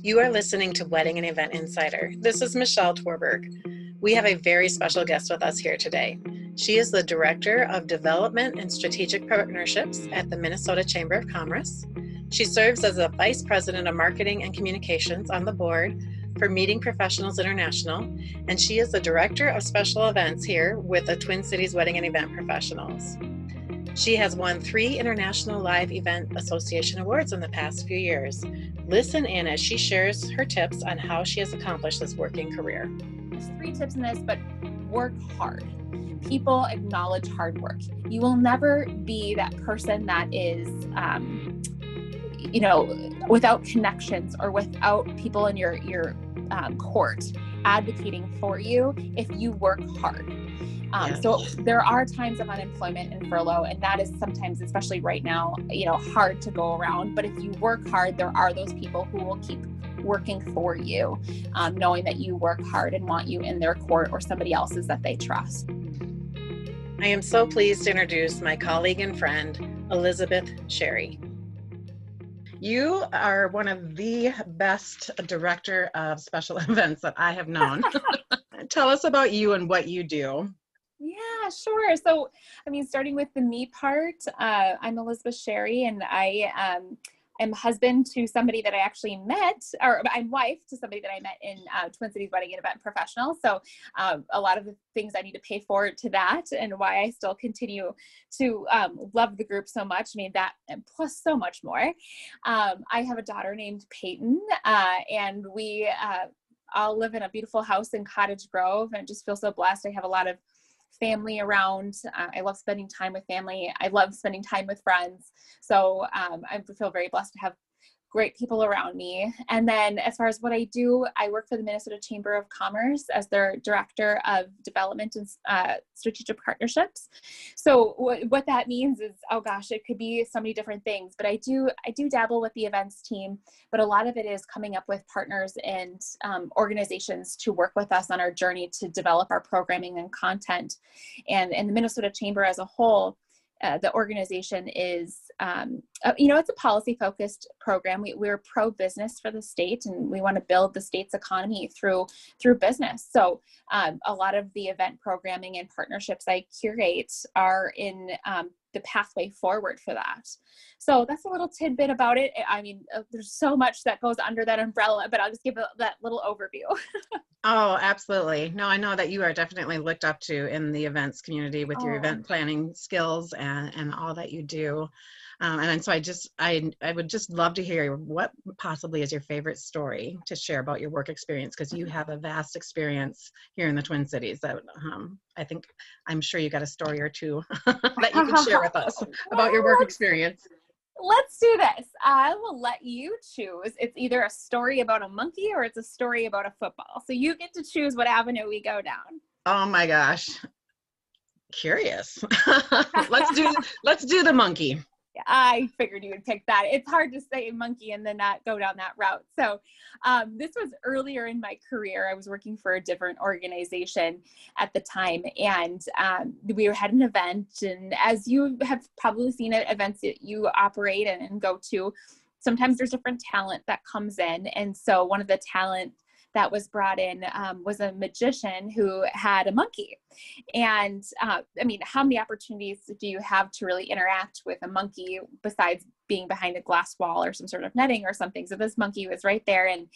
You are listening to Wedding and Event Insider. This is Michelle Torberg. We have a very special guest with us here today. She is the Director of Development and Strategic Partnerships at the Minnesota Chamber of Commerce. She serves as a Vice President of Marketing and Communications on the board for Meeting Professionals International, and she is the Director of Special Events here with the Twin Cities Wedding and Event Professionals. She has won three International Live Event Association awards in the past few years. Listen in as she shares her tips on how she has accomplished this working career. There's three tips in this, but work hard. People acknowledge hard work. You will never be that person that is, um, you know, without connections or without people in your your um, court advocating for you if you work hard. Um, yes. So there are times of unemployment and furlough, and that is sometimes, especially right now, you know, hard to go around. But if you work hard, there are those people who will keep working for you, um, knowing that you work hard and want you in their court or somebody else's that they trust. I am so pleased to introduce my colleague and friend, Elizabeth Sherry. You are one of the best director of special events that I have known. Tell us about you and what you do. Sure. So, I mean, starting with the me part, uh, I'm Elizabeth Sherry, and I um, am husband to somebody that I actually met, or I'm wife to somebody that I met in uh, Twin Cities Wedding and Event Professional. So, um, a lot of the things I need to pay forward to that, and why I still continue to um, love the group so much. I mean, that and plus so much more. Um, I have a daughter named Peyton, uh, and we uh, all live in a beautiful house in Cottage Grove, and just feel so blessed. I have a lot of family around. Uh, I love spending time with family. I love spending time with friends. So um, I feel very blessed to have great people around me. And then as far as what I do, I work for the Minnesota Chamber of Commerce as their director of development and uh, strategic partnerships. So what, what that means is, oh gosh, it could be so many different things, but I do, I do dabble with the events team, but a lot of it is coming up with partners and um, organizations to work with us on our journey to develop our programming and content. And, and the Minnesota Chamber as a whole, uh, the organization is, um, uh, you know, it's a policy focused program. We, we're pro business for the state and we want to build the state's economy through through business. So um, a lot of the event programming and partnerships I curate are in um, the pathway forward for that. So that's a little tidbit about it. I mean, uh, there's so much that goes under that umbrella, but I'll just give a, that little overview. oh, absolutely. No, I know that you are definitely looked up to in the events community with oh. your event planning skills and, and all that you do. Um, and so I just, I, I would just love to hear what possibly is your favorite story to share about your work experience because you have a vast experience here in the Twin Cities. That um, I think I'm sure you got a story or two that you can share with us about your work experience. Let's do this. I will let you choose. It's either a story about a monkey or it's a story about a football. So you get to choose what avenue we go down. Oh my gosh. Curious. let's do let's do the monkey. I figured you would pick that. It's hard to say monkey and then not go down that route. So, um, this was earlier in my career. I was working for a different organization at the time, and um, we had an event. And as you have probably seen at events that you operate and, and go to, sometimes there's different talent that comes in. And so, one of the talent that was brought in um, was a magician who had a monkey. And uh, I mean, how many opportunities do you have to really interact with a monkey besides being behind a glass wall or some sort of netting or something? So this monkey was right there, and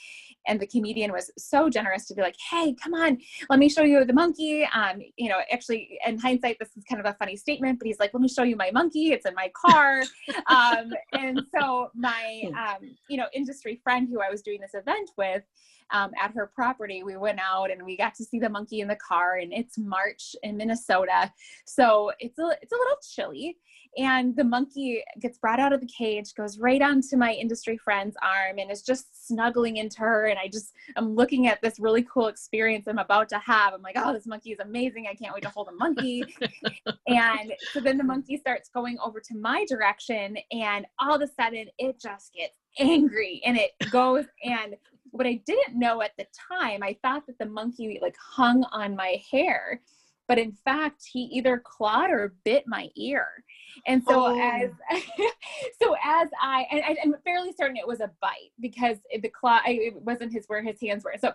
and the comedian was so generous to be like, "Hey, come on, let me show you the monkey." Um, you know, actually, in hindsight, this is kind of a funny statement, but he's like, "Let me show you my monkey. It's in my car." um, and so my um, you know industry friend who I was doing this event with um, at her property. We went out and we got to see the monkey in the car, and it's March in Minnesota, so it's a it's a little chilly. And the monkey gets brought out of the cage, goes right onto my industry friend's arm, and is just snuggling into her. And I just I'm looking at this really cool experience I'm about to have. I'm like, oh, this monkey is amazing! I can't wait to hold a monkey. and so then the monkey starts going over to my direction, and all of a sudden it just gets angry and it goes and what I didn't know at the time, I thought that the monkey like hung on my hair, but in fact, he either clawed or bit my ear. And so oh. as so as I and I, am fairly certain it was a bite because the claw it wasn't his where his hands were. So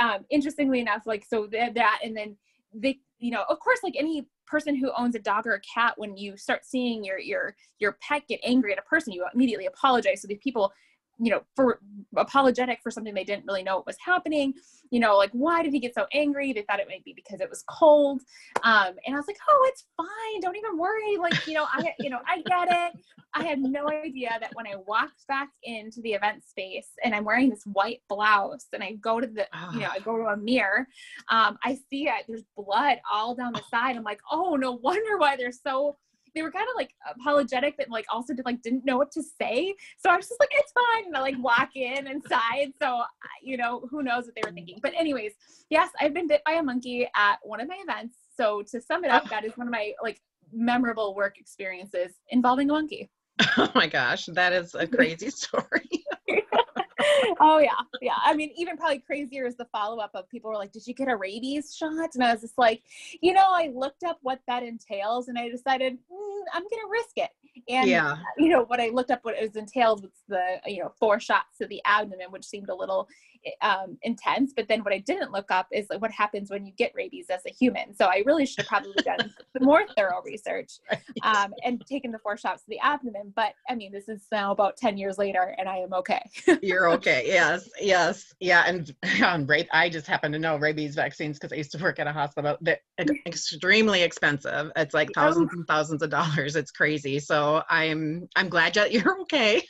um, interestingly enough, like so that, that and then they you know of course like any person who owns a dog or a cat when you start seeing your your your pet get angry at a person you immediately apologize so these people you know for apologetic for something they didn't really know what was happening. You know like why did he get so angry? They thought it might be because it was cold. Um and i was like oh it's fine. Don't even worry. Like you know i you know i get it. I had no idea that when i walked back into the event space and i'm wearing this white blouse and i go to the you know i go to a mirror um i see it. There's blood all down the side. I'm like oh no wonder why they're so they were kind of like apologetic, but like also did, like didn't know what to say. So I was just like, it's fine. And I like walk in inside. So you know, who knows what they were thinking. But anyways, yes, I've been bit by a monkey at one of my events. So to sum it up, that is one of my like memorable work experiences involving a monkey. Oh my gosh, that is a crazy story. oh yeah, yeah. I mean, even probably crazier is the follow up of people were like, "Did you get a rabies shot?" And I was just like, you know, I looked up what that entails, and I decided mm, I'm gonna risk it. And yeah. you know, what I looked up what it was entailed was the you know four shots to the abdomen, which seemed a little um, intense. But then what I didn't look up is like what happens when you get rabies as a human. So I really should have probably done more thorough research um, and taken the four shots to the abdomen. But I mean, this is now about 10 years later and I am okay. You're okay. Yes. Yes. Yeah. And um, rape, I just happen to know rabies vaccines because I used to work at a hospital. They're extremely expensive. It's like thousands and thousands of dollars. It's crazy. So I'm, I'm glad that you're okay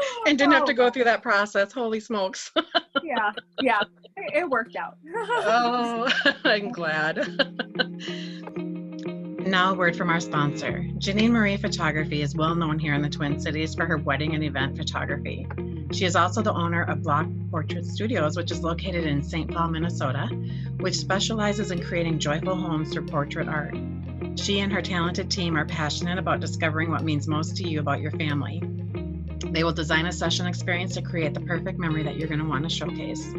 Oh and didn't have to go oh. through that process. Holy smokes. yeah, yeah, it, it worked out. oh, I'm glad. now, a word from our sponsor. Janine Marie Photography is well known here in the Twin Cities for her wedding and event photography. She is also the owner of Block Portrait Studios, which is located in St. Paul, Minnesota, which specializes in creating joyful homes through portrait art. She and her talented team are passionate about discovering what means most to you about your family. They will design a session experience to create the perfect memory that you're going to want to showcase.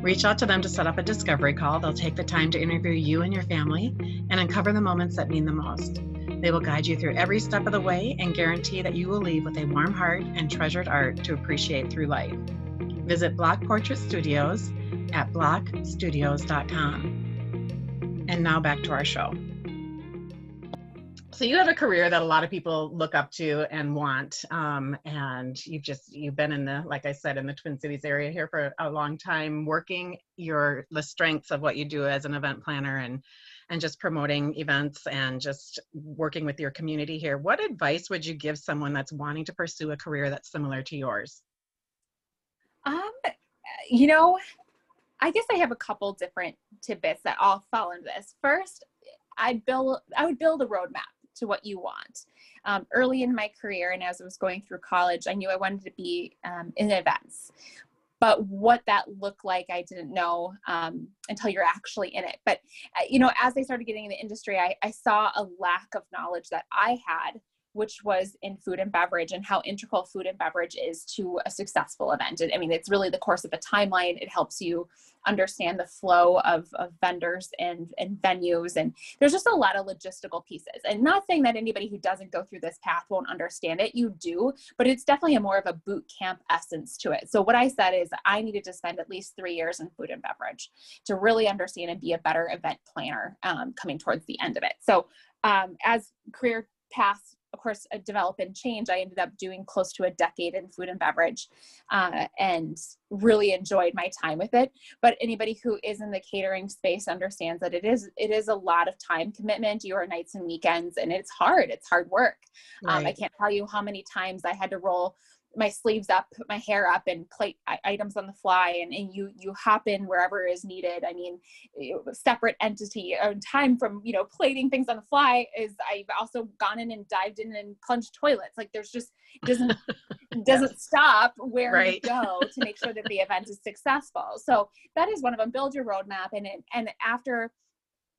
Reach out to them to set up a discovery call. They'll take the time to interview you and your family and uncover the moments that mean the most. They will guide you through every step of the way and guarantee that you will leave with a warm heart and treasured art to appreciate through life. Visit Block Portrait Studios at blockstudios.com. And now back to our show so you have a career that a lot of people look up to and want um, and you've just you've been in the like i said in the twin cities area here for a long time working your the strengths of what you do as an event planner and and just promoting events and just working with your community here. What advice would you give someone that's wanting to pursue a career that's similar to yours? Um you know i guess i have a couple different tidbits that all fall into this. First I build I would build a roadmap to what you want. Um, early in my career and as I was going through college, I knew I wanted to be um, in events. But what that looked like, I didn't know um, until you're actually in it. But, uh, you know, as I started getting in the industry, I, I saw a lack of knowledge that I had which was in food and beverage and how integral food and beverage is to a successful event. I mean, it's really the course of a timeline. It helps you understand the flow of, of vendors and, and venues. And there's just a lot of logistical pieces. And not saying that anybody who doesn't go through this path won't understand it. You do, but it's definitely a more of a boot camp essence to it. So what I said is I needed to spend at least three years in food and beverage to really understand and be a better event planner um, coming towards the end of it. So um, as career paths of course, a develop and change, I ended up doing close to a decade in food and beverage uh, and really enjoyed my time with it. But anybody who is in the catering space understands that it is it is a lot of time commitment. You are nights and weekends, and it's hard. It's hard work. Right. Um, I can't tell you how many times I had to roll my sleeves up, put my hair up, and plate items on the fly, and, and you you hop in wherever is needed. I mean, separate entity or time from you know plating things on the fly is I've also gone in and dived in and plunged toilets. Like there's just doesn't doesn't yes. stop where right. you go to make sure that the event is successful. So that is one of them. Build your roadmap, and it, and after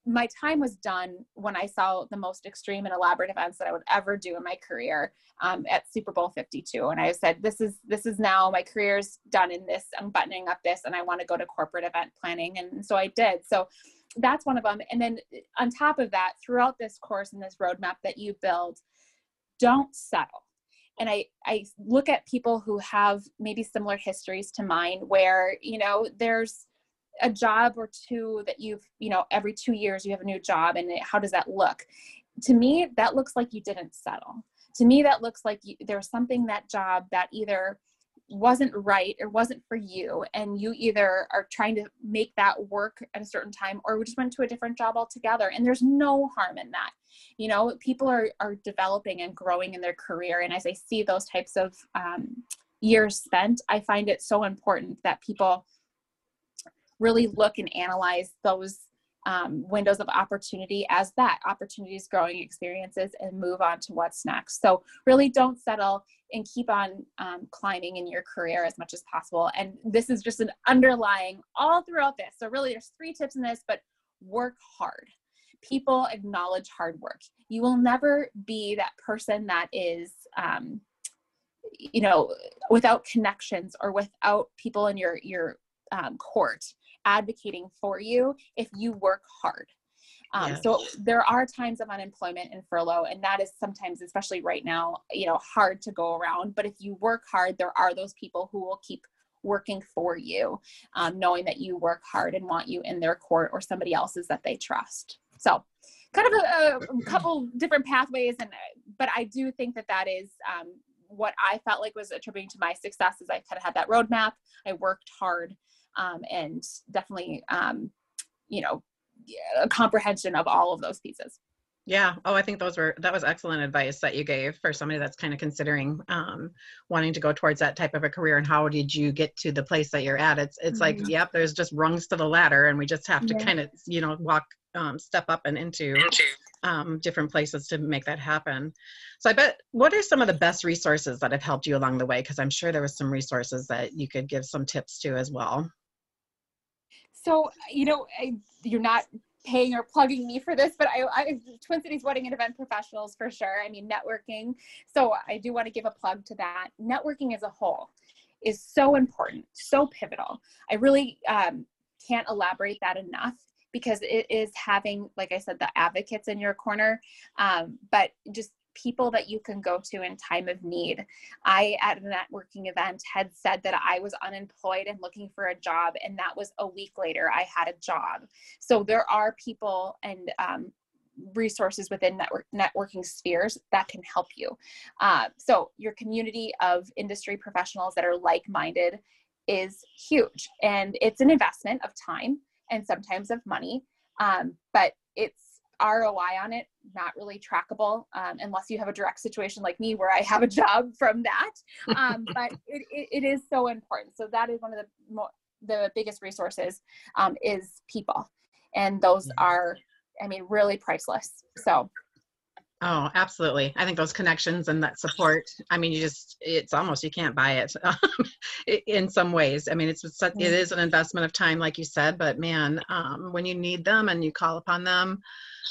my time was done when I saw the most extreme and elaborate events that I would ever do in my career um, at Super Bowl 52. And I said, this is, this is now my career's done in this, I'm buttoning up this and I want to go to corporate event planning. And so I did. So that's one of them. And then on top of that, throughout this course and this roadmap that you build, don't settle. And I, I look at people who have maybe similar histories to mine where, you know, there's a job or two that you've, you know, every two years you have a new job and how does that look? To me, that looks like you didn't settle. To me, that looks like you, there's something that job that either wasn't right or wasn't for you and you either are trying to make that work at a certain time or we just went to a different job altogether and there's no harm in that you know people are are developing and growing in their career and as i see those types of um, years spent i find it so important that people really look and analyze those um, windows of opportunity as that opportunities growing experiences and move on to what's next. So really don't settle and keep on um, climbing in your career as much as possible. And this is just an underlying all throughout this. So really there's three tips in this but work hard. People acknowledge hard work. You will never be that person that is um, you know without connections or without people in your your um, court advocating for you if you work hard. Um, yes. So there are times of unemployment and furlough, and that is sometimes, especially right now, you know, hard to go around. But if you work hard, there are those people who will keep working for you, um, knowing that you work hard and want you in their court or somebody else's that they trust. So, kind of a, a couple different pathways, and but I do think that that is um, what I felt like was attributing to my success. Is I kind of had that roadmap. I worked hard um, and definitely um, you know a comprehension of all of those pieces yeah oh i think those were that was excellent advice that you gave for somebody that's kind of considering um, wanting to go towards that type of a career and how did you get to the place that you're at it's it's mm-hmm. like yep there's just rungs to the ladder and we just have to yeah. kind of you know walk um, step up and into um, different places to make that happen. So I bet, what are some of the best resources that have helped you along the way? Because I'm sure there was some resources that you could give some tips to as well. So, you know, I, you're not paying or plugging me for this, but I, I Twin Cities Wedding and Event Professionals for sure. I mean, networking. So I do want to give a plug to that. Networking as a whole is so important, so pivotal. I really um, can't elaborate that enough because it is having, like I said, the advocates in your corner, um, but just people that you can go to in time of need. I, at a networking event, had said that I was unemployed and looking for a job, and that was a week later, I had a job. So there are people and um, resources within network, networking spheres that can help you. Uh, so your community of industry professionals that are like-minded is huge, and it's an investment of time and sometimes of money. Um, but it's ROI on it, not really trackable um, unless you have a direct situation like me where I have a job from that. Um, but it, it, it is so important. So that is one of the mo- the biggest resources um, is people, and those are, I mean, really priceless. So Oh, absolutely. I think those connections and that support, I mean, you just, it's almost, you can't buy it in some ways. I mean, it's, it is an investment of time, like you said, but man, um, when you need them and you call upon them,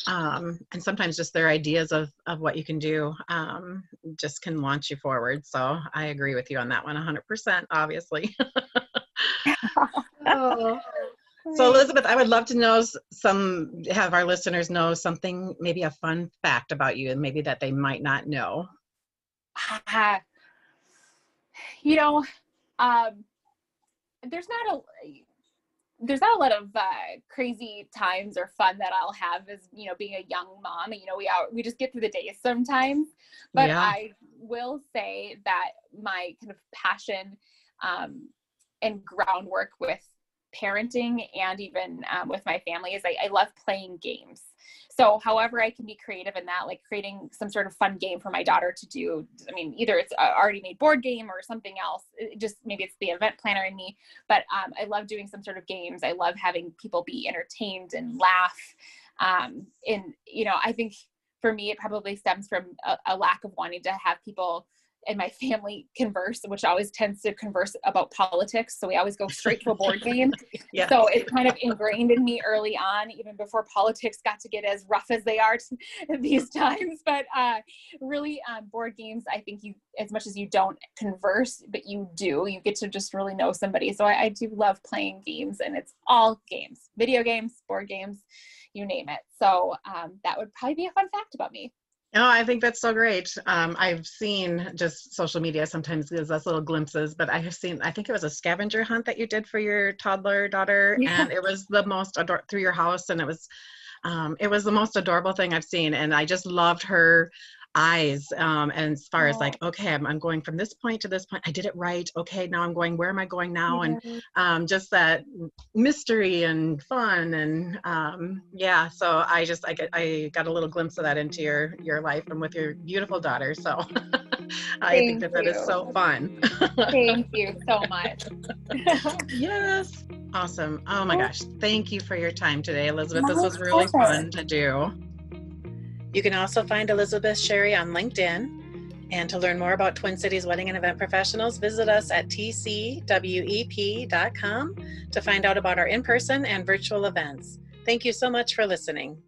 um, and sometimes just their ideas of, of what you can do um, just can launch you forward. So I agree with you on that one 100%, obviously. oh. So Elizabeth, I would love to know some, have our listeners know something, maybe a fun fact about you and maybe that they might not know. Uh, you know, um, there's not a, there's not a lot of uh, crazy times or fun that I'll have as you know being a young mom. You know, we are we just get through the days sometimes. But yeah. I will say that my kind of passion um, and groundwork with parenting and even um, with my family is I, I love playing games. So, however, I can be creative in that, like creating some sort of fun game for my daughter to do. I mean, either it's a already made board game or something else. It just maybe it's the event planner in me, but um, I love doing some sort of games. I love having people be entertained and laugh. Um, and you know, I think for me, it probably stems from a, a lack of wanting to have people and my family converse, which always tends to converse about politics. So we always go straight to a board game. yeah. So it's kind of ingrained in me early on, even before politics got to get as rough as they are these times. But uh, really, um, board games, I think you, as much as you don't converse, but you do, you get to just really know somebody. So I, I do love playing games, and it's all games, video games, board games, you name it. So um, that would probably be a fun fact about me. Oh, I think that's so great. Um, I've seen just social media sometimes gives us little glimpses, but I have seen, I think it was a scavenger hunt that you did for your toddler daughter, yeah. and it was the most ador- through your house, and it was, um, it was the most adorable thing I've seen, and I just loved her eyes um, and as far oh. as like okay I'm, I'm going from this point to this point i did it right okay now i'm going where am i going now? And um, just that mystery and fun and um, yeah so i just I, I got a little glimpse of that into your your life and with your beautiful daughter so i think that that is so fun. Thank you so much. Yes awesome. Oh my gosh thank you for your time today elizabeth. This was really fun to do you can also find Elizabeth Sherry on LinkedIn. And to learn more about Twin Cities Wedding and Event Professionals, visit us at tcwep.com to find out about our in person and virtual events. Thank you so much for listening.